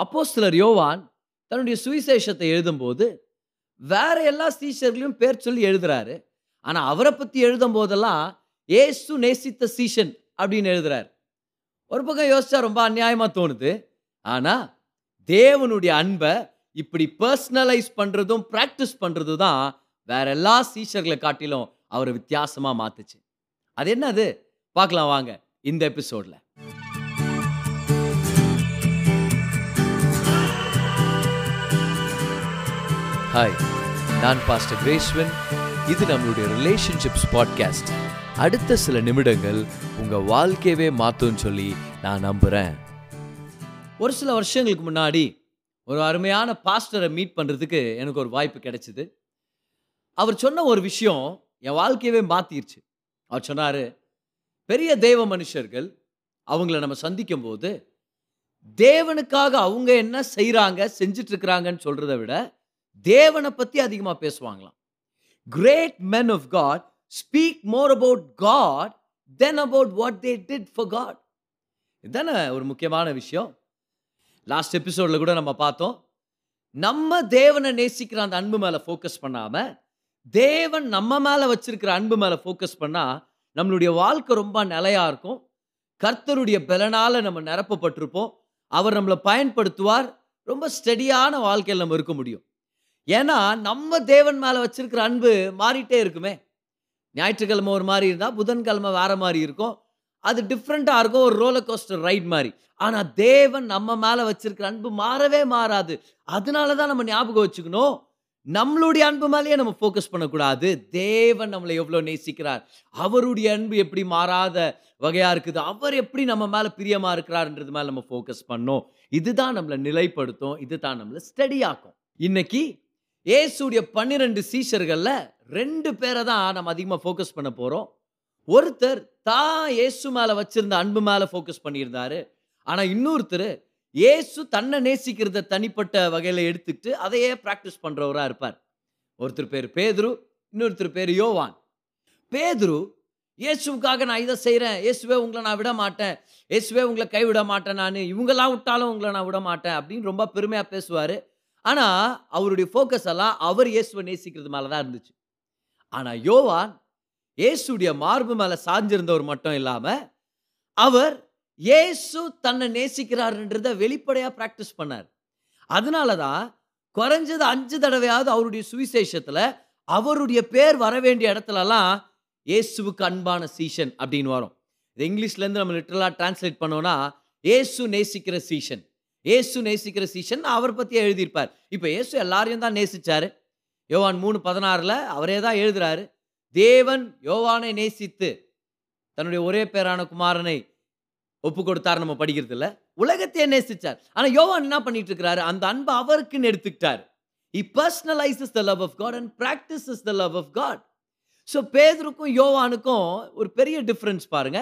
அப்போ சிலர் யோவான் தன்னுடைய சுவிசேஷத்தை எழுதும்போது வேற எல்லா சீஷர்களையும் பேர் சொல்லி எழுதுறாரு. ஆனால் அவரை பற்றி எழுதும் போதெல்லாம் ஏசு நேசித்த சீஷன் அப்படின்னு எழுதுறாரு. ஒரு பக்கம் யோசிச்சா ரொம்ப அநியாயமாக தோணுது. ஆனால் தேவனுடைய அன்பை இப்படி பர்சனலைஸ் பண்ணுறதும் ப்ராக்டிஸ் பண்ணுறது தான் வேற எல்லா சீஷர்களை காட்டிலும் அவரை வித்தியாசமாக மாற்றுச்சு அது என்னது? பார்க்கலாம் வாங்க இந்த எபிசோடில் ஹாய் நான் பாஸ்டர் கிரேஸ்வன் இது நம்மளுடைய ரிலேஷன்ஷிப்ஸ் பாட்காஸ்ட் அடுத்த சில நிமிடங்கள் உங்கள் வாழ்க்கையவே மாற்றும்னு சொல்லி நான் நம்புகிறேன் ஒரு சில வருஷங்களுக்கு முன்னாடி ஒரு அருமையான பாஸ்டரை மீட் பண்ணுறதுக்கு எனக்கு ஒரு வாய்ப்பு கிடைச்சிது. அவர் சொன்ன ஒரு விஷயம் என் வாழ்க்கையவே மாற்றிருச்சு அவர் சொன்னார் பெரிய தெய்வ மனுஷர்கள் அவங்கள நம்ம சந்திக்கும் போது தேவனுக்காக அவங்க என்ன செய்கிறாங்க செஞ்சுட்டு சொல்கிறத விட தேவனை பற்றி அதிகமாக பேசுவாங்களாம். Great men of God speak more about God then about what they did for God இதுதானே ஒரு முக்கியமான விஷயம். லாஸ்ட் எபிசோடில் கூட நம்ம பார்த்தோம். நம்ம தேவனை நேசிக்கிற அந்த அன்பு மேலே ஃபோக்கஸ் பண்ணாமல் தேவன் நம்ம மேலே வச்சிருக்கிற அன்பு மேலே ஃபோக்கஸ் பண்ணால் நம்மளுடைய வாழ்க்கை ரொம்ப நிலையாக இருக்கும். கர்த்தருடைய பலனால் நம்ம நிரப்பப்பட்டிருப்போம். அவர் நம்மளை பயன்படுத்துவார். ரொம்ப ஸ்டெடியான வாழ்க்கையில் நம்ம இருக்க முடியும். ஏன்னா நம்ம தேவன் மேலே வச்சிருக்கிற அன்பு மாறிட்டே இருக்குமே. ஞாயிற்றுக்கிழமை ஒரு மாதிரி இருந்தால் புதன்கிழமை வேறு மாதிரி இருக்கும். அது டிஃப்ரெண்ட்டாக இருக்கும் ஒரு ரோலர் கோஸ்டர் ரைட் மாதிரி. ஆனால் தேவன் நம்ம மேலே வச்சிருக்கிற அன்பு மாறவே மாறாது. அதனால தான் நம்ம ஞாபகம் வச்சுக்கணும். நம்மளுடைய அன்பு மேலேயே நம்ம ஃபோக்கஸ் பண்ணக்கூடாது. தேவன் நம்மளை எவ்வளோ நேசிக்கிறார். அவருடைய அன்பு எப்படி மாறாத வகையாக இருக்குது அவர் எப்படி நம்ம மேலே பிரியமாக இருக்கிறாருன்றது மேலே நம்ம ஃபோக்கஸ் பண்ணோம். இதுதான் நம்மளை நிலைப்படுத்தும் இதுதான் நம்மளை ஸ்டடியாக்கும் இன்னைக்கு இயேசுடைய பன்னிரெண்டு சீஷர்களில் ரெண்டு பேரை தான் நம்ம அதிகமாக ஃபோக்கஸ் பண்ண போகிறோம் ஒருத்தர் தான் இயேசு மேலே வச்சிருந்த அன்பு மேலே ஃபோக்கஸ் பண்ணியிருந்தாரு. ஆனால் இன்னொருத்தர் இயேசு தன்னை நேசிக்கிறத தனிப்பட்ட வகையில் எடுத்துக்கிட்டு அதையே ப்ராக்டிஸ் பண்ணுறவராக இருப்பார். ஒருத்தர் பேர் பேதுரு இன்னொருத்தர் பேர் யோவான். பேதுரு இயேசுக்காக நான் இதை செய்கிறேன் இயேசுவே உங்களை நான் விட மாட்டேன். இயேசுவே உங்களை கைவிட மாட்டேன் நான். இவங்கெல்லாம் விட்டாலும் உங்களை நான் விட மாட்டேன். அப்படின்னு ரொம்ப பெருமையாக பேசுவார். ஆனால் அவருடைய ஃபோக்கஸ் எல்லாம் அவர் இயேசுவை நேசிக்கிறது மேலே தான் இருந்துச்சு. ஆனால் யோவான் இயேசுடைய மார்பு மேலே சாஞ்சிருந்தவர் மட்டும் இல்லாமல் அவர் இயேசு தன்னை நேசிக்கிறாருன்றத வெளிப்படையாக ப்ராக்டிஸ் பண்ணார். அதனால தான் குறைஞ்சது அஞ்சு தடவையாவது அவருடைய சுவிசேஷத்தில் அவருடைய பேர் வர வேண்டிய இடத்துலலாம் இயேசுவுக்கு அன்பான சீஷன் அப்படின்னு வரும். இது இங்கிலீஷ்லேருந்து நம்ம லிட்டரலாக டிரான்ஸ்லேட் பண்ணோன்னா இயேசு நேசிக்கிற சீஷன் இயேசு நேசிக்கிற சீஷன் அவர் பற்றியே எழுதியிருப்பார். இப்போ இயேசு எல்லாரையும் தான் நேசித்தார் யோவான் மூணு பதினாறில் அவரே தான் எழுதுறாரு. தேவன் யோவானை நேசித்து தன்னுடைய ஒரே பேரான குமாரனை ஒப்பு கொடுத்தார் நம்ம படிக்கிறது இல்லை. உலகத்தையே நேசிச்சார். ஆனால் யோவான் என்ன பண்ணிட்டு இருக்கிறாரு? அந்த அன்பை அவருக்குன்னு எடுத்துக்கிட்டாரு. He the love of God and practice is the love of God so பேதுருக்கும் யோவானுக்கும் ஒரு பெரிய டிஃப்ரென்ஸ் பாருங்க.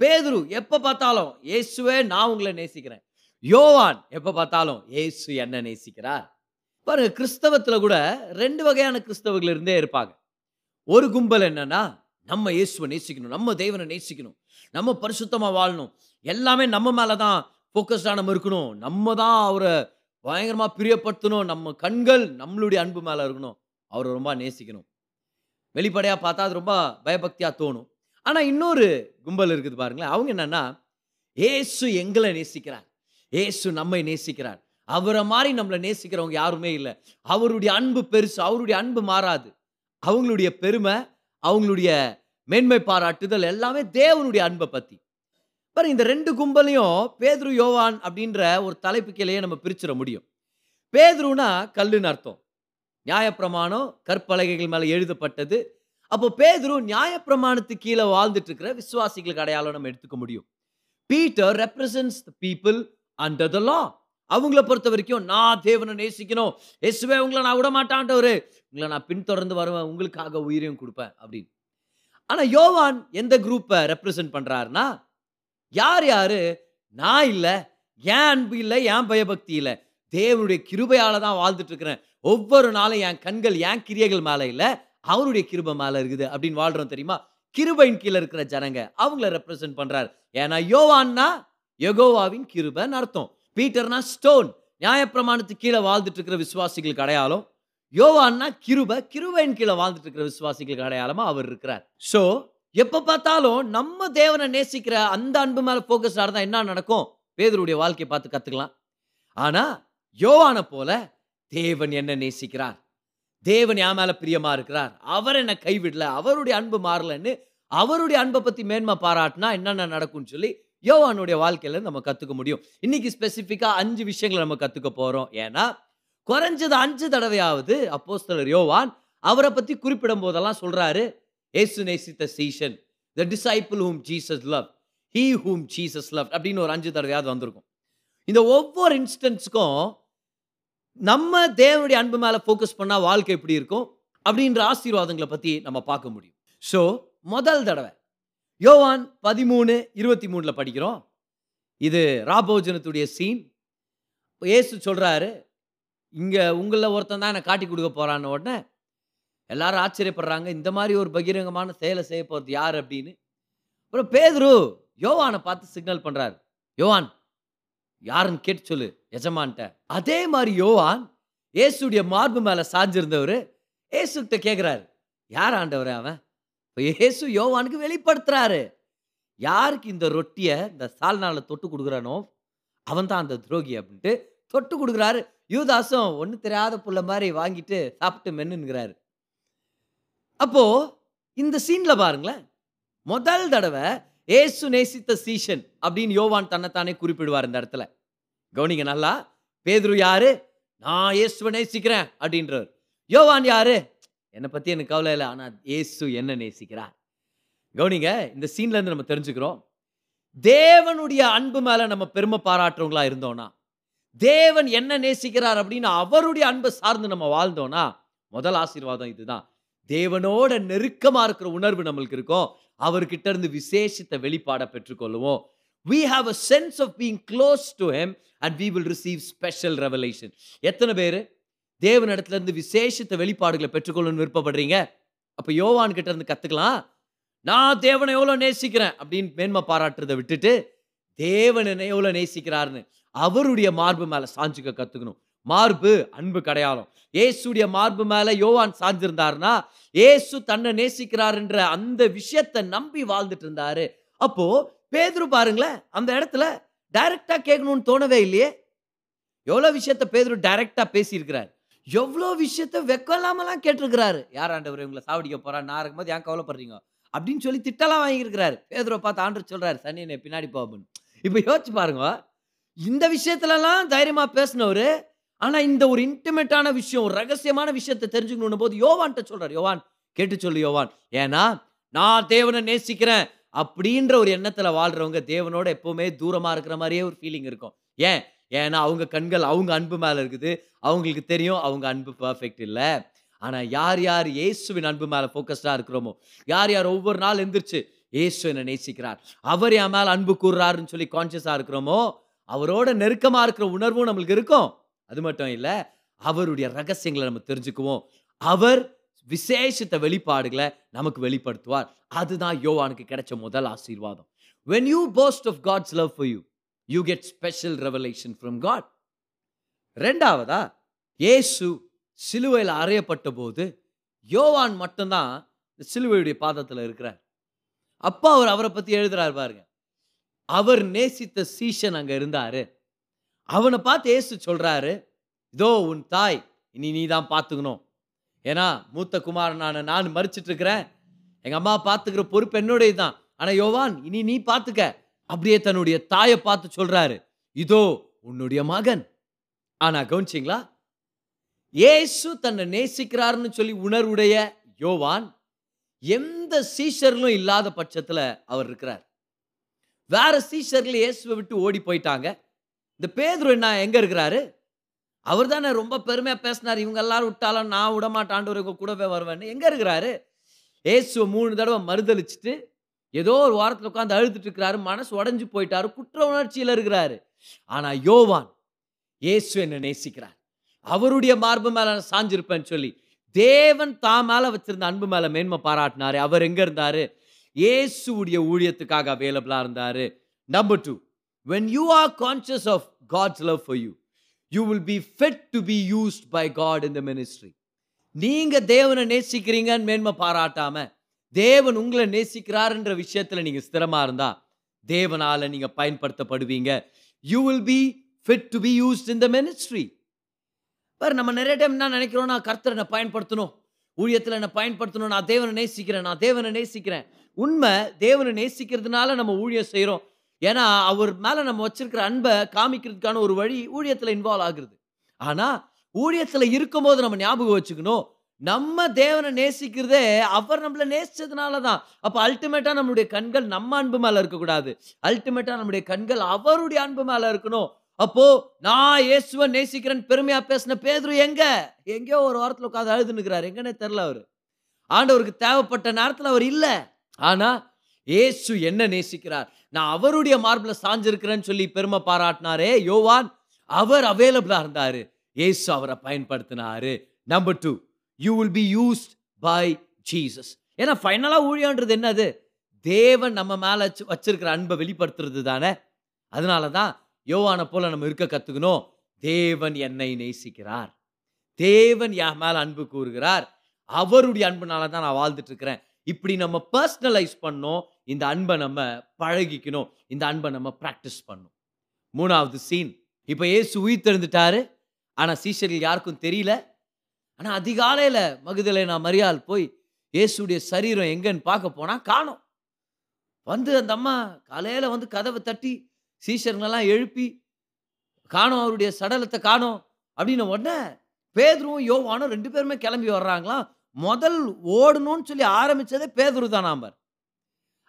பேதுரு எப்போ பார்த்தாலும் இயேசுவே நான் உங்களை நேசிக்கிறேன். யோவான் எப்போ பார்த்தாலும் ஏசு என்ன நேசிக்கிறார்? பாருங்க கிறிஸ்தவத்தில் கூட ரெண்டு வகையான கிறிஸ்தவர்கள் இருந்தே இருப்பாங்க. ஒரு கும்பல் என்னன்னா நம்ம இயேசுவை நேசிக்கணும் நம்ம தேவனை நேசிக்கணும் நம்ம பரிசுத்தமாக வாழணும். எல்லாமே நம்ம மேலே தான் ஃபோக்கஸ்டாக நம்ம இருக்கணும். நம்ம தான் அவரை பயங்கரமாக பிரியப்படுத்தணும். நம்ம கண்கள் நம்மளுடைய அன்பு மேலே இருக்கணும். அவரை ரொம்ப நேசிக்கணும். வெளிப்படையாக பார்த்தா அது ரொம்ப பயபக்தியாக தோணும். ஆனால் இன்னொரு கும்பல் இருக்குது பாருங்களேன். அவங்க என்னென்னா ஏசு எங்களை நேசிக்கிறார். ஏசு நம்மை நேசிக்கிறார். அவரை மாதிரி நம்மளை நேசிக்கிறவங்க யாருமே இல்லை. அவருடைய அன்பு பெருசு அவருடைய அன்பு மாறாது. அவங்களுடைய பெருமை அவங்களுடைய மேன்மை பாராட்டுதல் எல்லாமே தேவனுடைய அன்பை பற்றி பாரு இந்த ரெண்டு கும்பலையும் பேதுரு யோவான் அப்படின்ற ஒரு தலைப்பு கீழேயே நம்ம பிரிச்சிட முடியும். பேதுருனா கல்லுன்னு அர்த்தம். நியாயப்பிரமாணம் கற்பலகைகள் மேலே எழுதப்பட்டது. அப்போ பேதுரு நியாயப்பிரமாணத்துக்கு கீழே வாழ்ந்துட்டு இருக்கிற விசுவாசிகளுக்கு அடையாளம் நம்ம எடுத்துக்க முடியும். Peter represents the people under the law அவங்கள பொறுத்த வரைக்கும் நான் தேவனை நேசிக்கணும். இயேசுவே உங்களை நான் விட மாட்டான்டவரு உங்களை நான் பின்தொடர்ந்து வருவேன். உங்களுக்காக உயிரையும் கொடுப்பேன் அப்படின்னு. ஆனால் யோவான் எந்த குரூப்பை ரெப்ரசன்ட் பண்ணுறாருன்னா யார் யார்? நான் இல்லை ஏன் அன்பு இல்லை ஏன் பயபக்தி இல்லை. தேவனுடைய கிருபையால் தான் வாழ்ந்துட்டு இருக்கிறேன் ஒவ்வொரு நாளும் என் கண்கள் ஏன் கிரியைகள் மேலே இல்லை அவருடைய கிருபை மேலே இருக்குது அப்படின்னு வாழ்கிறோம் தெரியுமா? கிருபையின் கீழே இருக்கிற ஜனங்க அவங்கள ரெப்ரசன்ட் பண்ணுறாரு ஏன்னா யோவான்னா யகோவாவின் கிருபன் அர்த்தம். பீட்டர்னா ஸ்டோன் நியாயப்பிரமாணத்துக்கு கீழே வாழ்ந்துட்டு இருக்கிற விசுவாசிகளுக்கு அடையாளம் யோவான்னா கிருப கிருபையின் கீழே வாழ்ந்துட்டு இருக்கிற விசுவாசிகளுக்கு அடையாளமா அவர் இருக்கிறார். ஸோ எப்ப பார்த்தாலும் நம்ம தேவனை நேசிக்கிற அந்த அன்பு மேல ஃபோக்கஸ் இருந்தா என்ன நடக்கும்? பேதருடைய வாழ்க்கையை பார்த்து கத்துக்கலாம். ஆனா யோவானை போல தேவன் என்ன நேசிக்கிறார். தேவன் என் மேல பிரியமா இருக்கிறார். அவர் என்னை கைவிடல அவருடைய அன்பு மாறலன்னு அவருடைய அன்பை பத்தி மேன்மை பாராட்டினா என்னென்ன நடக்கும்னு சொல்லி யோவானுடைய வாழ்க்கையில நம்ம கத்துக்க முடியும். இன்னைக்கு ஸ்பெசிஃபிக்கா அஞ்சு விஷயங்களை நம்ம கத்துக்க போறோம். ஏன்னா குறைஞ்சது அஞ்சு தடவையாவது அப்போஸ்தலர் யோவான் அவரை பத்தி குறிப்பிடும் போதெல்லாம் சொல்றாரு ஏசு நேசித்த சீஷன் the disciple whom Jesus love he whom Jesus love அப்படின்னு ஒரு அஞ்சு தடவையாவது வந்திருக்கும். இந்த ஒவ்வொரு இன்ஸ்டன்ஸ்க்கும் நம்ம தேவனுடைய அன்பு மேலே ஃபோக்கஸ் பண்ணால் வாழ்க்கை எப்படி இருக்கும்? அப்படின்ற ஆசீர்வாதங்களை பற்றி நம்ம பார்க்க முடியும். ஸோ முதல் தடவை யோவான் பதிமூணு இருபத்தி மூணில் படிக்கிறோம். இது ராபோஜனத்துடைய சீன் ஏசு சொல்கிறாரு இங்கே உங்களில் ஒருத்தன் தான் என்னை காட்டி கொடுக்க போகிறான்னு உடனே எல்லாரும் ஆச்சரியப்படுறாங்க இந்த மாதிரி ஒரு பகிரங்கமான செயலை செய்ய போகிறது யார்? அப்படின்னு. அப்புறம் பேதுரு யோவானை பார்த்து சிக்னல் பண்ணுறாரு யோவான் யாருன்னு கேட்டு சொல்லு எஜமான்ட்ட. அதே மாதிரி யோவான் ஏசுடைய மார்பு மேலே சாஞ்சிருந்தவர் ஏசுகிட்ட கேட்குறாரு யார் ஆண்டவர் அவன்? இப்போ இயேசு யோவானுக்கு வெளிப்படுத்துறாரு. யாருக்கு இந்த ரொட்டியை இந்த சால்னால தொட்டு கொடுக்குறானோ அவன் தான் அந்த துரோகி அப்படின்ட்டு தொட்டு கொடுக்குறாரு. யூதாசும் ஒன்று தெரியாத புள்ள மாதிரி வாங்கிட்டு சாப்பிட்டு மென்னுங்கிறாரு அப்போ இந்த சீனில் பாருங்களேன். முதல் தடவை ஏசு நேசித்த சீஷன் அப்படின்னு யோவான் தன்னைத்தானே குறிப்பிடுவார் இந்த இடத்துல. கவனிங்க நல்லா. பேதுரு யாரு? நான் இயேசுவை நேசிக்கிறேன் அப்படின்றவர். யோவான் யாரு? என்னை பற்றி எனக்கு கவலை இல்லை ஆனால் ஏசு என்ன நேசிக்கிறார். கவுனிங்க இந்த சீன்லேருந்து நம்ம தெரிஞ்சுக்கிறோம். தேவனுடைய அன்பு மேலே நம்ம பெருமை பாராட்டுறவங்களா இருந்தோம்னா தேவன் என்ன நேசிக்கிறார் அப்படின்னு அவருடைய அன்பை சார்ந்து நம்ம வாழ்ந்தோம்னா முதல் ஆசீர்வாதம் இதுதான். தேவனோட நெருக்கமாக இருக்கிற உணர்வு நம்மளுக்கு இருக்கும். அவர்கிட்ட இருந்து விசேஷித்த வெளிப்பாட பெற்றுக்கொள்ளுவோம். We have a sense of being close to him and we will receive special revelation எத்தனை பேர்? தேவனிடத்துலேருந்து இருந்து வெளிப்பாடுகளை பெற்றுக்கொள்ளணும்னு விருப்பப்படுறீங்க. அப்போ யோவான் கிட்ட இருந்து கற்றுக்கலாம் நான் தேவனை எவ்வளோ நேசிக்கிறேன்? அப்படின்னு மேன்மை பாராட்டுறதை விட்டுட்டு தேவன் எவ்வளோ எவ்வளவு நேசிக்கிறாருன்னு அவருடைய மார்பு மேலே சாஞ்சுக்க கற்றுக்கணும் மார்பு அன்பு கடையாளம். இயேசுடைய மார்பு மேலே யோவான் சாஞ்சிருந்தாருன்னா ஏசு தன்னை நேசிக்கிறாருன்ற அந்த விஷயத்தை நம்பி வாழ்ந்துட்டு இருந்தாரு. அப்போ பேதுரு பாருங்களேன் அந்த இடத்துல டைரக்டா கேட்கணும்னு தோணவே இல்லையே. எவ்வளோ விஷயத்த பேதுரு டைரக்டா பேசியிருக்கிறார். எவ்வளோ விஷயத்த வெக்கலாமலாம் கேட்டிருக்கிறாரு. யார் ஆண்டவர் இவங்களை சாவடிக்க போறா நான் இருக்கும்போது ஏன் கவலைப்படுறீங்க? அப்படின்னு சொல்லி திட்டலாம் வாங்கியிருக்கிறாரு. பேதரை பார்த்து ஆண்டு சொல்றாரு சனியனை பின்னாடி போகணும் இப்போ யோசிச்சு பாருங்க இந்த விஷயத்துலலாம் தைரியமா பேசினவர் ஆனால் இந்த ஒரு இன்டிமேட்டான விஷயம் ஒரு ரகசியமான விஷயத்தை தெரிஞ்சுக்கணும் போது யோவான்ட்ட சொல்றாரு யோவான் கேட்டு சொல்லு யோவான். ஏன்னா நான் தேவனை நேசிக்கிறேன். அப்படின்ற ஒரு எண்ணத்துல வாழ்றவங்க தேவனோட எப்பவுமே தூரமா இருக்கிற மாதிரியே ஒரு ஃபீலிங் இருக்கும். ஏன்? ஏன்னா அவங்க கண்கள் அவங்க அன்பு மேலே இருக்குது. அவங்களுக்கு தெரியும் அவங்க அன்பு பர்ஃபெக்ட் இல்லை. ஆனால் யார் யார் இயேசுவின் அன்பு மேலே ஃபோக்கஸ்டாக இருக்கிறோமோ யார் யார் ஒவ்வொரு நாள் எந்திரிச்சு இயேசு என்னை நேசிக்கிறார் அவர் என் மேலே அன்பு கூறுறாருன்னு சொல்லி கான்சியஸாக இருக்கிறோமோ அவரோட நெருக்கமாக இருக்கிற உணர்வும் நம்மளுக்கு இருக்கும். அது மட்டும் இல்லை அவருடைய ரகசியங்களை நம்ம தெரிஞ்சுக்குவோம். அவர் விசேஷத்த வெளிப்பாடுகளை நமக்கு வெளிப்படுத்துவார். அதுதான் யோவானுக்கு கிடைச்ச முதல் ஆசீர்வாதம். When you post of God's love for you you get special revelation from God ரெண்டாவதா இயேசு சிலுவையில் அறையப்பட்ட போது யோவான் மட்டும்தான் இந்த சிலுவையுடைய பாதத்தில் இருக்கிறார். அப்பா அவர் அவரை பற்றி எழுதுறாரு பாருங்க. அவர் நேசித்த சீஷன் அங்கே இருந்தார். அவனை பார்த்து ஏசு சொல்கிறாரு இதோ உன் தாய் இனி நீ தான் பார்த்துக்கணும். ஏன்னா மூத்த குமாரனான நான் மறிச்சிட்டு இருக்கிறேன் எங்கள் அம்மா பார்த்துக்கிற பொறுப்பு என்னுடைய தான் ஆனால் யோவான் இனி நீ பார்த்துக்க. அப்படியே தன்னுடைய தாயை பார்த்து சொல்கிறாரு இதோ உன்னுடைய மகன். ஆனால் கவனிச்சிங்களா? ஏசு தன்னை நேசிக்கிறாருன்னு சொல்லி உணர்வுடைய யோவான் எந்த சீஷர்களும் இல்லாத பட்சத்தில் அவர் இருக்கிறார். வேற சீஷர்கள் இயேசுவை விட்டு ஓடி போயிட்டாங்க. இந்த பேதுரு என்ன எங்கே இருக்கிறாரு? அவர் தானே ரொம்ப பெருமையாக பேசினார் இவங்க எல்லாரும் விட்டாலும் நான் விட மாட்டாண்டு இவங்க கூடவே வருவேன்னு. எங்கே இருக்கிறாரு? ஏசுவை மூணு தடவை மறுதளிச்சுட்டு ஏதோ ஒரு வாரத்தில் உட்காந்து அழுதுட்டு இருக்கிறாரு மனசு உடஞ்சி போயிட்டாரு குற்ற உணர்ச்சியில் இருக்கிறாரு. ஆனால் யோவான் இயேசு என்ன நேசிக்கிறார். அவருடைய மார்பு மேலே நான் சாஞ்சிருப்பேன்னு சொல்லி தேவன் தான் மேலே வச்சிருந்த அன்பு மேலே மேன்மை பாராட்டினாரு. அவர் எங்கே இருந்தார்? இயேசுடைய ஊழியத்துக்காக அவைலபிளாக இருந்தார். Number two when you are conscious of God's love for you you will be fit to be used by God in the ministry நீங்கள் தேவனை நேசிக்கிறீங்கன்னு மேன்மை பாராட்டாம தேவன் உங்களை நேசிக்கிறாருன்ற விஷயத்தில் நீங்கள் ஸ்திரமாக இருந்தால் தேவனால் நீங்கள் பயன்படுத்தப்படுவீங்க. You will be fit to be used in the ministry பார் நம்ம நிறைய டைம் என்ன நினைக்கிறோம் நான் கர்த்தரை என்னை பயன்படுத்தணும். ஊழியத்தில் என்னை பயன்படுத்தணும். நான் தேவனை நேசிக்கிறேன். நான் தேவனை நேசிக்கிறேன். உண்மை தேவனை நேசிக்கிறதுனால நம்ம ஊழியம் செய்கிறோம் ஏன்னா அவர் மேலே நம்ம வச்சிருக்கிற அன்பை காமிக்கிறதுக்கான ஒரு வழி ஊழியத்தில் இன்வால்வ் ஆகுறது. ஆனால் ஊழியத்தில் இருக்கும்போது நம்ம ஞாபகம் வச்சுக்கணும். நம்ம தேவனை நேசிக்கிறதே அவர் நம்மளை நேசிச்சதுனால தான் அப்போ அல்டிமேட்டாக நம்மளுடைய கண்கள் நம்ம அன்பு மேலே இருக்கக்கூடாது. அல்டிமேட்டாக நம்முடைய கண்கள் அவருடைய அன்பு மேலே இருக்கணும். அப்போ நான் இயேசுவன் நேசிக்கிறேன் பெருமையா பேசின பேதுரு எங்க? எங்கேயோ ஒரு வாரத்தில் உட்காந்து அழுதுனுக்கிறார் எங்கன்னே தெரில அவர். ஆண்டவருக்கு தேவைப்பட்ட நேரத்தில் அவர் இல்லை. ஆனால் இயேசு என்ன நேசிக்கிறார். நான் அவருடைய மார்பில் சாஞ்சிருக்கிறேன்னு சொல்லி பெருமை பாராட்டினாரே யோவான். அவர் அவைலபிளாக இருந்தார். இயேசு அவரை பயன்படுத்தினாரு. Number two you will be used by Jesus ஏன்னா ஃபைனலாக ஊழியன்றது என்னது? தேவன் நம்ம மேலே வச்சிருக்கிற அன்பை வெளிப்படுத்துறது தானே அதனால தான் யோவான போல நம்ம இருக்க கற்றுக்கணும் தேவன் என்னை நேசிக்கிறார். தேவன் என் மேலே அன்பு கூறுகிறார். அவருடைய அன்புனால தான் நான் வாழ்ந்துட்டு இருக்கிறேன் இப்படி நம்ம பர்சனலைஸ் பண்ணோம் இந்த அன்பை நம்ம பழகிக்கணும். இந்த அன்பை நம்ம ப்ராக்டிஸ் பண்ணணும். மூணாவது சீன் இப்போ ஏசு உயிர் தெரிந்துட்டாரு ஆனால் சீஷர்கள் யாருக்கும் தெரியல. ஆனால் அதிகாலையில் மகுதலை நான் மரியாள் போய் இயேசுடைய சரீரம் எங்கன்னு பார்க்க போனால் காணும். வந்து அந்த அம்மா காலையில் வந்து கதவை தட்டி சீஷர்களெல்லாம் எழுப்பி காணோம் அவருடைய சடலத்தை காணோம். அப்படின்ன உடனே பேதுருவும் யோவானும் ரெண்டு பேருமே கிளம்பி வர்றாங்களாம். முதல் ஓடணும்னு சொல்லி ஆரம்பித்ததே பேதுரு தான் நாம்பர்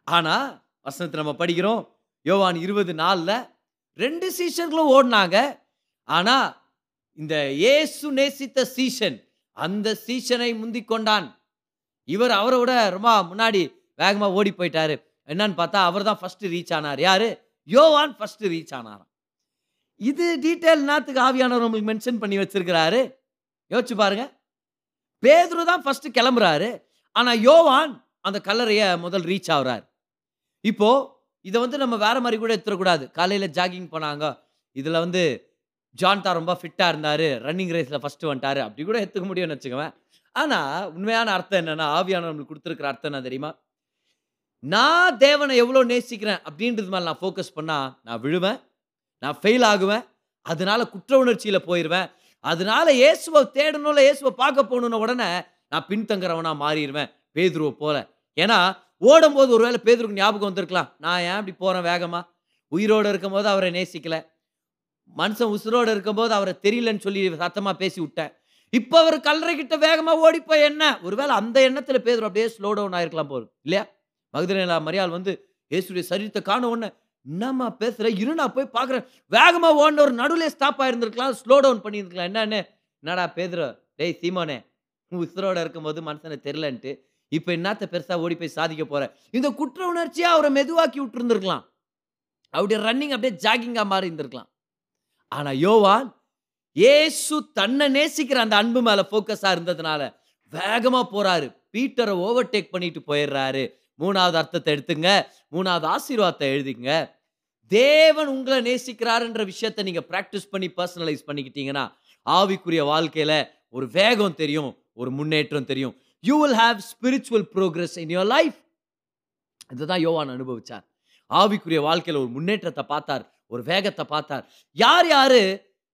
ஆனால் வசனத்தை நம்ம படிக்கிறோம். யோவான் இருபது நாளில் ரெண்டு சீஷர்களும் ஓடினாங்க. ஆனால் இந்த இயேசு நேசித்த சீஷன் அந்த சீஷனை முந்தி கொண்டான். இவர் அவரை விட ரொம்ப முன்னாடி வேகமாக ஓடி போயிட்டாரு. என்னன்னு பார்த்தா அவர் தான் ஃபஸ்ட்டு ரீச் ஆனார். யாரு? யோவான் ஃபஸ்ட்டு ரீச் ஆனாராம். இது டீட்டெயில் நாத்துக்கு ஆவியானவர் உங்களுக்கு மென்ஷன் பண்ணி வச்சிருக்கிறாரு. யோசிச்சு பாருங்க. பேதுரு தான் ஃபஸ்ட்டு கிளம்புறாரு. ஆனால் யோவான் அந்த கல்லறையை முதல் ரீச் ஆகுறாரு. இப்போ இதை வந்து நம்ம வேற மாதிரி கூட எடுத்துடக்கூடாது. காலையில் ஜாகிங் போனாங்க. இதில் வந்து ஜான் தான் ரொம்ப ஃபிட்டாக இருந்தார். ரன்னிங் ரேஸில் ஃபஸ்ட்டு வந்துட்டாரு. அப்படி கூட எடுத்துக்க முடியும்னு வச்சுக்குவேன். ஆனால் உண்மையான அர்த்தம் என்னென்னா ஆவியானவர் நம்மளுக்கு கொடுத்துருக்குற அர்த்தம் என்ன தெரியுமா? நான் தேவனை எவ்வளோ நேசிக்கிறேன் அப்படின்றது மேலே நான் ஃபோக்கஸ் பண்ணால் நான் விழுவேன் நான் ஃபெயில் ஆகுவேன் அதனால குற்ற உணர்ச்சியில் போயிடுவேன் அதனால இயேசுவை தேடணும்ல இயேசுவை பார்க்க போகணுன்னு உடனே நான் பின்தங்குறவனா மாறிடுவேன் பேதுருவை போல. ஏன்னா ஓடும்போது ஒருவேளை பேதுருக்கு ஞாபகம் வந்திருக்கலாம். நான் ஏன் இப்படி போகிறேன் வேகமாக உயிரோடு இருக்கும்போது அவரை நேசிக்கலை. மனுஷன் உசுரோடு இருக்கும்போது அவரை தெரியலன்னு சொல்லி சத்தமாக பேசி விட்டேன். இப்போ அவர் கல்லறை கிட்ட வேகமாக ஓடிப்போய் என்ன? ஒருவேளை அந்த எண்ணத்தில் பேதுரு அப்படியே ஸ்லோ டவுன் ஆயிருக்கலாம் போகுது இல்லையா? மகதலேலா மரியாள் வந்து இயேசுடைய சரீரத்தை காண உடனே என்னம்மா பேசுகிற இரு நான் போய் பார்க்குறேன் வேகமாக ஓடின ஒரு நடுவில் ஸ்டாப் ஆயிருந்திருக்கலாம் ஸ்லோ டவுன் பண்ணியிருக்கலாம் என்னன்னு? என்னடா பேதுரு டேய் சீமோனே உசுரோட இருக்கும்போது மனுஷனை தெரிலன்ட்டு இப்போ என்னத்த பெருசாக ஓடி போய் சாதிக்க போகிறேன் இந்த குற்ற உணர்ச்சியாக அவரை மெதுவாக்கி விட்டுருந்துருக்கலாம். அப்படியே ரன்னிங் அப்படியே ஜாகிங்காக மாறி இருந்திருக்கலாம். ஆனால் யோவான் ஏசு தன்னை நேசிக்கிற அந்த அன்பு மேலே ஃபோக்கஸாக இருந்ததுனால வேகமாக போகிறாரு பீட்டரை ஓவர்டேக் பண்ணிட்டு போயிடுறாரு. மூணாவது அர்த்தத்தை எடுத்துங்க. மூணாவது ஆசீர்வாதத்தை எழுதிங்க. தேவன் உங்களை நேசிக்கிறாருன்ற விஷயத்தை நீங்கள் ப்ராக்டிஸ் பண்ணி பர்சனலைஸ் பண்ணிக்கிட்டீங்கன்னா ஆவிக்குரிய வாழ்க்கையில் ஒரு வேகம் தெரியும் ஒரு முன்னேற்றம் தெரியும். You will have spiritual progress in your life இதுதான் யோவான் அனுபவிச்சார். ஆவிக்குரிய வாழ்க்கையில் ஒரு முன்னேற்றத்தை பார்த்தார் ஒரு வேகத்தை பார்த்தார். யார் யார்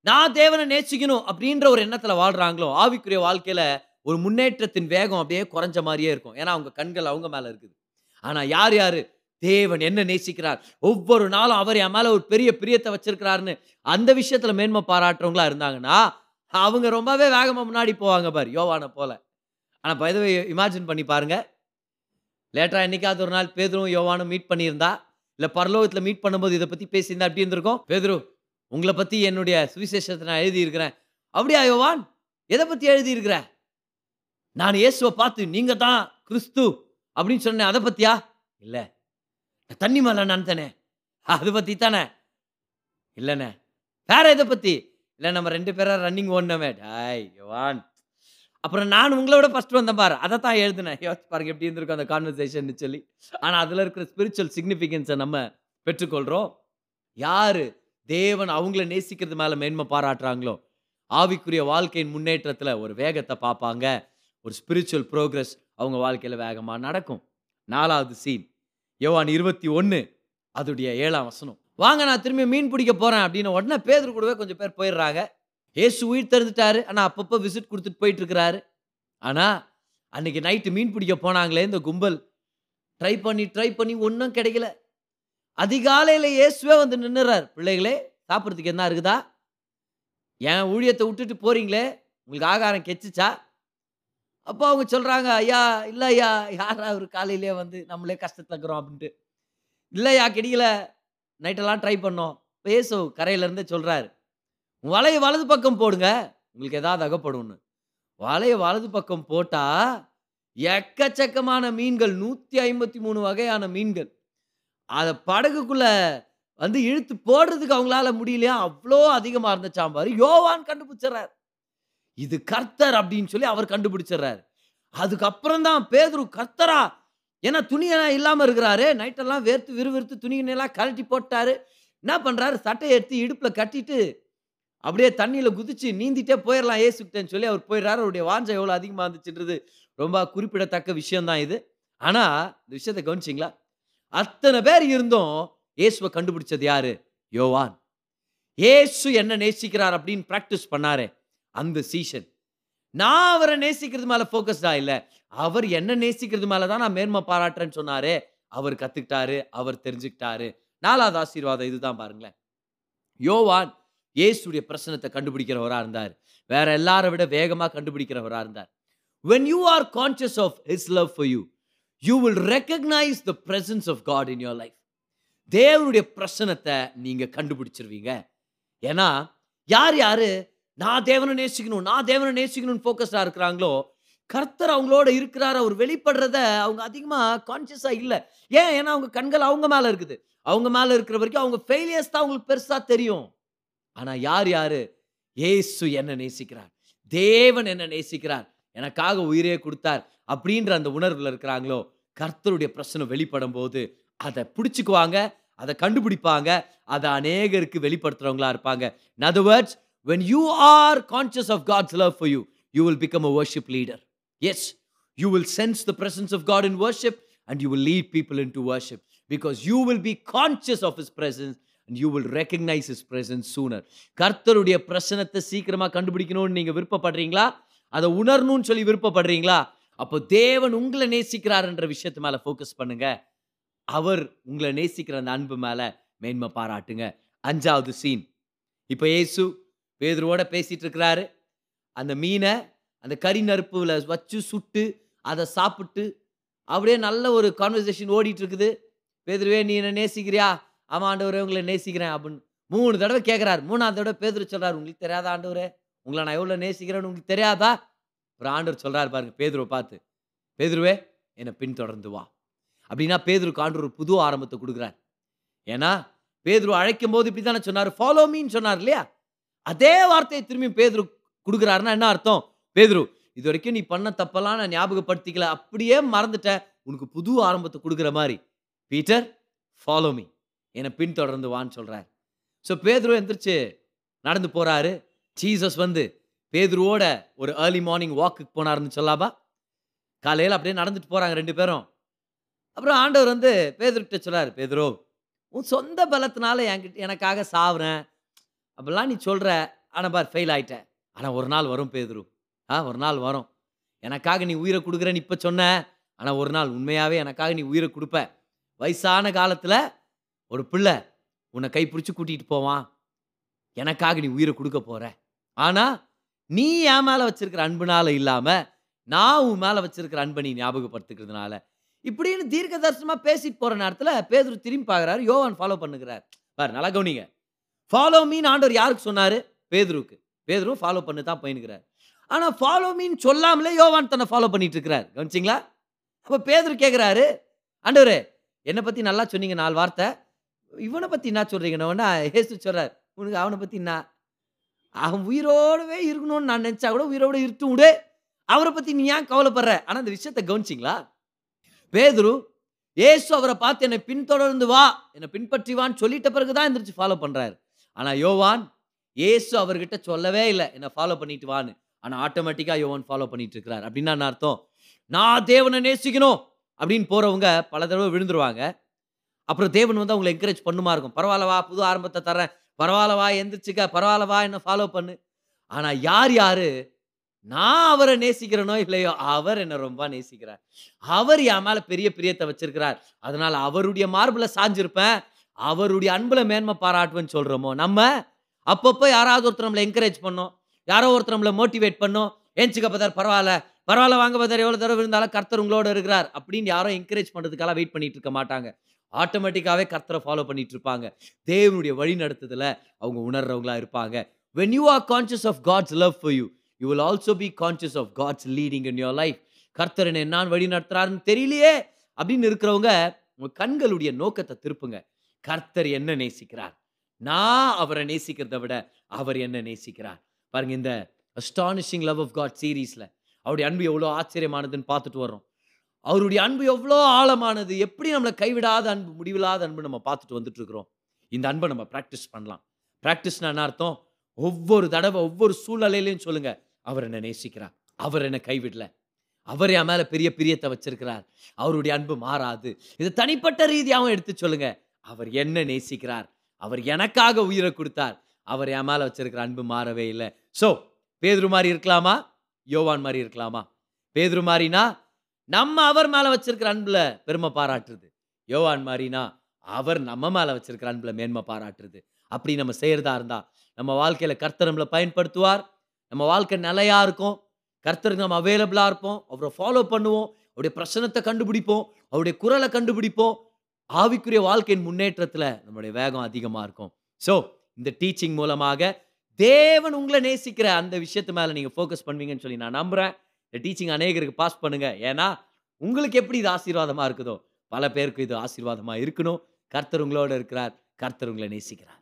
நான் தேவனை நேசிக்கணும் அப்படின்ற ஒரு எண்ணத்தில் வாழ்கிறாங்களோ ஆவிக்குரிய வாழ்க்கையில் ஒரு முன்னேற்றத்தின் வேகம் அப்படியே குறைஞ்ச மாதிரியே இருக்கும். ஏன்னா அவங்க கண்கள் அவங்க மேலே இருக்குது. ஆனால் யார் யார்? தேவன் என்ன நேசிக்கிறார். ஒவ்வொரு நாளும் அவர் என் மேலே ஒரு பெரிய பிரியத்தை வச்சிருக்கிறாருன்னு அந்த விஷயத்தில் மேன்மை பாராட்டுறவங்களா இருந்தாங்கன்னா அவங்க ரொம்பவே வேகமாக முன்னாடி போவாங்க பாரு யோவானை போல. ஆனால் பதவி இமேஜின் பண்ணி பாருங்கள் லேட்டராக என்னைக்காவது ஒரு நாள் பேதரும் யோவானும் மீட் பண்ணியிருந்தா இல்லை பரலோகத்தில் மீட் பண்ணும்போது இதை பற்றி பேசியிருந்தா அப்படி இருந்திருக்கும்? பேதரு உங்களை பற்றி என்னுடைய சுவிசேஷத்தை நான் எழுதியிருக்கிறேன். அப்படியா யோவான்? எதை பற்றி எழுதியிருக்கிற? நான் இயேசுவை பார்த்து நீங்கள் தான் கிறிஸ்து. அப்படின்னு சொன்னேன். அதை பற்றியா இல்லை. நான் மேலே நான் தானே அதை பற்றி தானே? இல்லைண்ணே. வேற எதை பற்றி இல்லை நம்ம ரெண்டு பேராக ரன்னிங் ஓடினவே டாய் யுவான். அப்புறம் நான் உங்களை விட ஃபர்ஸ்ட் வந்தேன் பாரு. அதை தான் எழுதினேன். யோசிச்சு பாருங்க எப்படி இருந்திருக்கும் அந்த கான்வர்சேஷன் சொல்லி. ஆனால் அதில் இருக்கிற ஸ்பிரிச்சுவல் சிக்னிஃபிகன்ஸை நம்ம பெற்றுக்கொள்கிறோம் யார் தேவன் அவங்கள நேசிக்கிறது மேலே மேன்மை பாராட்டுறாங்களோ ஆவிக்குரிய வாழ்க்கையின் முன்னேற்றத்தில் ஒரு வேகத்தை பார்ப்பாங்க. ஒரு ஸ்பிரிச்சுவல் ப்ரோக்ரஸ் அவங்க வாழ்க்கையில் வேகமாக நடக்கும். நாலாவது சீன் யோவான் இருபத்தி ஒன்று அதுடைய ஏழாம் வசனம். வாங்க நான் திரும்பி மீன் பிடிக்க போகிறேன் அப்படின்னு உடனே பேதர் கூடவே கொஞ்சம் பேர் போயிடுறாங்க. ஏசு உயிர் திறந்துட்டாரு ஆனால் அப்பப்போ விசிட் கொடுத்துட்டு போயிட்டு இருக்கிறாரு ஆனால் அன்னைக்கு நைட்டு மீன் பிடிக்க போனாங்களே இந்த கும்பல். ட்ரை பண்ணி ட்ரை பண்ணி ஒன்றும் கிடைக்கல. அதிகாலையில் இயேசுவே வந்து நின்றுறார் பிள்ளைகளே சாப்பிட்றதுக்கு என்ன இருக்குதா என் ஊழியத்தை விட்டுட்டு போகிறீங்களே உங்களுக்கு ஆகாரம் கெச்சிச்சா? அப்போ அவங்க சொல்கிறாங்க ஐயா இல்லை ஐயா யாரா அவர் காலையிலே வந்து நம்மளே கஷ்டத்தில் இருக்கிறோம் அப்படின்ட்டு. இல்லையா கிடைக்கல நைட்டெல்லாம் ட்ரை பண்ணோம். பேசு கரையிலேருந்தே சொல்கிறாரு வலையை வலது பக்கம் போடுங்க உங்களுக்கு எதாவது அகப்படும்னு. வலையை வலது பக்கம் போட்டால் எக்கச்சக்கமான மீன்கள் நூற்றி ஐம்பத்தி மூணு வகையான மீன்கள். அதை படகுக்குள்ளே வந்து இழுத்து போடுறதுக்கு அவங்களால முடியலையா? அவ்வளோ அதிகமாக இருந்த சாம்பார். யோவான் கண்டுபிடிச்சிடுறாரு. இது கர்த்தர் அப்படின்னு சொல்லி அவர் கண்டுபிடிச்சிடுறாரு. அதுக்கப்புறம் தான் பேதுரு கர்த்தரா ஏன்னா துணியெல்லாம் இல்லாமல் இருக்கிறாரு? நைட்டெல்லாம் வேர்த்து விறுவிறுத்து துணியெல்லாம் கழட்டி போட்டாரு. என்ன பண்ணுறாரு சட்டையை எடுத்து இடுப்பில் கட்டிட்டு அப்படியே தண்ணியில் குதிச்சு நீந்திட்டே போயிடலாம் ஏசுக்கிட்டேன்னு சொல்லி அவர் போயிடுறாரு. அவருடைய வாஞ்சை எவ்வளோ அதிகமாக இருந்துச்சுன்றது ரொம்ப குறிப்பிடத்தக்க விஷயம்தான் இது. ஆனால் இந்த விஷயத்தை கவனிச்சிங்களா? அத்தனை பேர் இருந்தும் இயேசுவை கண்டுபிடிச்சது யாரு? யோவான். ஏசு என்ன நேசிக்கிறார் அப்படின்னு ப்ராக்டிஸ் பண்ணாரே. அந்த சீசன் நான் அவரை நேசிக்கிறது மேலே ஃபோக்கஸ்டா இல்லை. அவர் என்ன நேசிக்கிறது மேலே தான் நான் மேன்மை பாராட்டுறேன்னு சொன்னாரு. அவர் கத்துக்கிட்டாரு அவர் தெரிஞ்சுக்கிட்டாரு. நாலாவது ஆசீர்வாதம் இதுதான் பாருங்களேன். யோவான் இயேசுடைய பிரச்சனத்தை கண்டுபிடிக்கிறவராக இருந்தார். வேற எல்லாரை விட வேகமாக கண்டுபிடிக்கிறவராக இருந்தார். When you are conscious of his love for you you will recognise the presence of God in your life தேவனுடைய பிரசனத்தை நீங்கள் கண்டுபிடிச்சிருவீங்க. ஏன்னா யார் யார்? நான் தேவனை நேசிக்கணும் நான் தேவனை நேசிக்கணும்னு ஃபோக்கஸ்டாக இருக்கிறாங்களோ கர்த்தர் அவங்களோட இருக்கிறார் அவர் வெளிப்படுறத அவங்க அதிகமாக கான்சியஸாக இல்லை. ஏன்? ஏன்னா அவங்க கண்கள் அவங்க மேலே இருக்குது. அவங்க மேலே இருக்கிற வரைக்கும் அவங்க ஃபெயிலியர்ஸ் தான் அவங்களுக்கு பெருசாக தெரியும். ஆனால் யார் யார்? ஏசு என்ன நேசிக்கிறார். தேவன் என்ன நேசிக்கிறார். எனக்காக உயிரே கொடுத்தார் அப்படின்ற அந்த உணர்வில் இருக்கிறாங்களோ கர்த்தருடைய பிரச்சனை வெளிப்படும் போது அதை பிடிச்சிக்குவாங்க அதை கண்டுபிடிப்பாங்க அதை அநேகருக்கு வெளிப்படுத்துறவங்களா இருப்பாங்க. இன் other when you are conscious of god's love for you you will become a worship leader yes you will sense the presence of god in worship and you will lead people into worship because you will be conscious of his presence and you will recognize his presence sooner கர்த்தருடைய பிரசனத்தை சீக்கிரமாக கண்டுபிடிக்கணும்னு நீங்கள் விருப்பப்படுறீங்களா அதை உணரணும்னு சொல்லி விருப்பப்படுறீங்களா அப்போ தேவன் உங்களை நேசிக்கிறாருன்ற விஷயத்து மேலே ஃபோக்கஸ் பண்ணுங்க அவர் உங்களை நேசிக்கிற அந்த அன்பு மேலே மேன்மை பாராட்டுங்க அஞ்சாவது சீன் இப்போ இயேசு பேதுருவோட பேசிட்டு இருக்கிறாரு அந்த மீனை அந்த கறி நறுப்புல வச்சு சுட்டு அதை சாப்பிட்டு அப்படியே நல்ல ஒரு கான்வர்சேஷன் ஓடிட்டு இருக்குது பேதுருவே நீ என்ன நேசிக்கிறியா? ஆமா ஆண்டவரே உங்களை நேசிக்கிறேன் அப்படின்னு மூணு தடவை கேட்குறாரு மூணாவது தடவை பேதுரு சொல்றாரு உங்களுக்கு தெரியாதா ஆண்டவரே? உங்களை நான் எவ்வளோ நேசிக்கிறேன்னு உங்களுக்கு தெரியாதா? அப்புறம் ஆண்டவர் சொல்றாரு பாருங்க பேதுருவை பார்த்து பேதுருவே என்னை பின்தொடர்ந்து வா. அப்படின்னா பேதுருக்கு ஆண்டு ஒரு புது ஆரம்பத்தை கொடுக்குறார். ஏன்னா பேதுரு அழைக்கும் போது இப்படி தானே சொன்னார் ஃபாலோ மீன்னு சொன்னார் இல்லையா? அதே வார்த்தையை திரும்பி பேதுரு கொடுக்குறாருன்னா என்ன அர்த்தம்? பேதுரு இது வரைக்கும் நீ பண்ண தப்பெல்லாம் நான் ஞாபகப்படுத்திக்கல அப்படியே மறந்துட்டேன் உனக்கு புது ஆரம்பத்தை கொடுக்குற மாதிரி. பீட்டர் ஃபாலோ மீ என்னை பின்தொடர்ந்து வான்னு சொல்கிறார் ஸோ பேதுரு எந்திரிச்சு நடந்து போகிறாரு ஜீசஸ் வந்து பேதுருவோட ஒரு ஏர்லி மார்னிங் வாக்குக்கு போனாருன்னு சொல்லாபா? காலையில் அப்படியே நடந்துட்டு போகிறாங்க ரெண்டு பேரும். அப்புறம் ஆண்டவர் வந்து பேதுருக்கிட்ட சொல்கிறார் பேதுரு உன் சொந்த பலத்தினால என்கிட்ட எனக்காக சாவுறேன். அப்படிலாம் நீ சொல்கிற ஆனால் பார் ஃபெயில் ஆயிட்ட ஆனால் ஒரு நாள் வரும் பேதுரு. ஆ ஒரு நாள் வரும். எனக்காக நீ உயிரை கொடுக்குறேன்னு இப்போ சொன்ன. ஆனால் ஒரு நாள் உண்மையாகவே எனக்காக நீ உயிரை கொடுப்ப. வயசான காலத்தில் ஒரு பிள்ளை உன்னை கைப்பிடிச்சி கூட்டிகிட்டு போவான். எனக்காக நீ உயிரை கொடுக்க போகிற ஆனால் நீ என் மேலே வச்சிருக்கிற அன்புனால இல்லாமல் நான் உன் மேலே வச்சிருக்கிற அன்பை நீ ஞாபகப்படுத்துக்கிறதுனால. இப்படின்னு தீர்க்க தரிசனமாக பேசிட்டு போகிற நேரத்தில் பேதுரு திரும்பி பார்க்குறாரு. யோவான் ஃபாலோ பண்ணுகிறார். பார் நல்லா கவனிங்க. ஃபாலோ மீன் ஆண்டவர் யாருக்கு சொன்னார்? பேதுருக்கு பேதுரு ஃபாலோ பண்ணி தான் போயினுக்கிறார் ஆனால் ஃபாலோ மீன் சொல்லாமலே யோவான் தன்னை ஃபாலோ பண்ணிட்டு இருக்கிறார் கவனிச்சிங்களா? அப்போ பேதுரு கேட்குறாரு ஆண்டவர் என்னை பற்றி நல்லா சொன்னீங்க நாலு வார்த்தை. இவனை பற்றி என்ன சொல்கிறீங்கன்னு ஏசு சொல்கிறார் உனக்கு அவனை பற்றி என்ன? அவன் உயிரோடவே இருக்கணும்னு நான் நினச்சா கூட உயிரோட இருட்டு விடு அவரை பற்றி நீ ஏன் கவலைப்படுற? ஆனால் அந்த விஷயத்தை கவனிச்சிங்களா? பேதுரு ஏசு அவரை பார்த்து என்னை பின்தொடர்ந்து வா. என்னை பின்பற்றி வான்னு சொல்லிட்ட பிறகு தான் எந்திரிச்சு ஃபாலோ பண்ணுறாரு ஆனால் யோவான் ஏசு அவர்கிட்ட சொல்லவே இல்லை என்னை ஃபாலோ பண்ணிட்டு வான்னு. ஆனால் ஆட்டோமேட்டிக்காக யோவான் ஃபாலோ பண்ணிட்டு இருக்கிறார். அப்படின்னா அர்த்தம்? நான் தேவனை நேசிக்கணும். அப்படின்னு போகிறவங்க பல தடவை விழுந்துருவாங்க. அப்புறம் தேவன் வந்து அவங்களை என்கரேஜ் பண்ணுமா இருக்கும். பரவாயில்லவா புது ஆரம்பத்தை தரேன் பரவாயில்லவா எந்திரிச்சுக்க. பரவாயில்லவா என்ன ஃபாலோ பண்ணு. ஆனால் யார் யார்? நான் அவரை நேசிக்கிறனோ இல்லையோ அவர் என்னை ரொம்ப நேசிக்கிறார். அவர் என் மேலே பெரிய பிரியத்தை வச்சிருக்கிறார். அதனால் அவருடைய மார்பில் சாஞ்சிருப்பேன். அவருடைய அன்பில் மேன்மை பாராட்டுவேன்னு சொல்கிறோமோ நம்ம அப்பப்போ யாராவது ஒருத்தர் நம்மளை என்கரேஜ் பண்ணோம். யாரோ ஒருத்தர் நம்மளை மோட்டிவேட் பண்ணோம். ஏஞ்சிக்க பதார் பரவாயில்ல. பரவாயில்ல வாங்க பதார் எவ்வளோ தடவை இருந்தாலும் கர்த்தர் உங்களோட இருக்கிறார் அப்படின்னு யாரோ என்கரேஜ் பண்ணுறதுக்காக வெயிட் பண்ணிட்டு இருக்க மாட்டாங்க. ஆட்டோமேட்டிக்காகவே கர்த்தரை ஃபாலோ பண்ணிட்டு இருப்பாங்க. தேவனுடைய வழி நடத்துதில் அவங்க உணர்றவங்களா இருப்பாங்க. When you are conscious of God's love for you you will also be conscious of God's leading in your life கர்த்தர் என்ன நான் வழி நடத்துறாருன்னு தெரியலையே அப்படின்னு இருக்கிறவங்க உங்கள் கண்களுடைய நோக்கத்தை திருப்புங்க. கர்த்தர் என்ன நேசிக்கிறார்? நான் அவரை நேசிக்கிறதை விட அவர் என்ன நேசிக்கிறார்? பாருங்க இந்த அஸ்டானிஷிங் லவ் ஆஃப் காட் சீரீஸில் அவருடைய அன்பு எவ்வளோ ஆச்சரியமானதுன்னு பார்த்துட்டு வர்றோம். அவருடைய அன்பு எவ்வளோ ஆழமானது எப்படி நம்மளை கைவிடாத அன்பு முடிவில்லாத அன்பு நம்ம பார்த்துட்டு வந்துட்டு இருக்கிறோம் இந்த அன்பை நம்ம ப்ராக்டிஸ் பண்ணலாம். ப்ராக்டிஸ்னா என்ன அர்த்தம்? ஒவ்வொரு தடவை ஒவ்வொரு சூழ்நிலையிலையும் சொல்லுங்க அவர் என்னை நேசிக்கிறார். அவர் என்ன கைவிடல. அவர் என் மேலே பெரிய பிரியத்தை வச்சிருக்கிறார். அவருடைய அன்பு மாறாது. இது தனிப்பட்ட ரீதியாகவும் எடுத்து சொல்லுங்க. அவர் என்ன நேசிக்கிறார்? அவர் எனக்காக உயிரை கொடுத்தார். அவர் என் மேலே வச்சிருக்கிற அன்பு மாறவே இல்லை. ஸோ பேதுரு மாதிரி இருக்கலாமா? யோவான் மாதிரி இருக்கலாமா? பேதுரு மாதிரினா நம்ம அவர் மேலே வச்சிருக்கிற அன்பில் பெருமை பாராட்டுறது. யோவான் மாதிரினா அவர் நம்ம மேலே வச்சிருக்கிற அன்பில் மேன்மை பாராட்டுறது. அப்படி நம்ம செய்கிறதா இருந்தால் நம்ம வாழ்க்கையில் கர்த்தர் நம்மளை பயன்படுத்துவார். நம்ம வாழ்க்கை நிலையாக இருக்கும். கர்த்தருக்கு நம்ம அவைலபிளாக இருப்போம். அவரை ஃபாலோ பண்ணுவோம். அவருடைய பிரச்சனத்தை கண்டுபிடிப்போம். அவருடைய குரலை கண்டுபிடிப்போம். ஆவிக்குரிய வாழ்க்கையின் முன்னேற்றத்தில் நம்மளுடைய வேகம் அதிகமாக இருக்கும். ஸோ இந்த டீச்சிங் மூலமாக தேவன் உங்களை நேசிக்கிற அந்த விஷயத்து மேலே நீங்கள் ஃபோக்கஸ் பண்ணுவீங்கன்னு சொல்லி நான் நம்புகிறேன் இந்த டீச்சிங் அநேகருக்கு பாஸ் பண்ணுங்கள் ஏன்னா உங்களுக்கு எப்படி இது ஆசீர்வாதமாக இருக்குதோ பல பேருக்கு இது ஆசீர்வாதமாக இருக்கணும். கர்த்தர் உங்களோட இருக்கிறார். கர்த்தர் உங்களை நேசிக்கிறார்.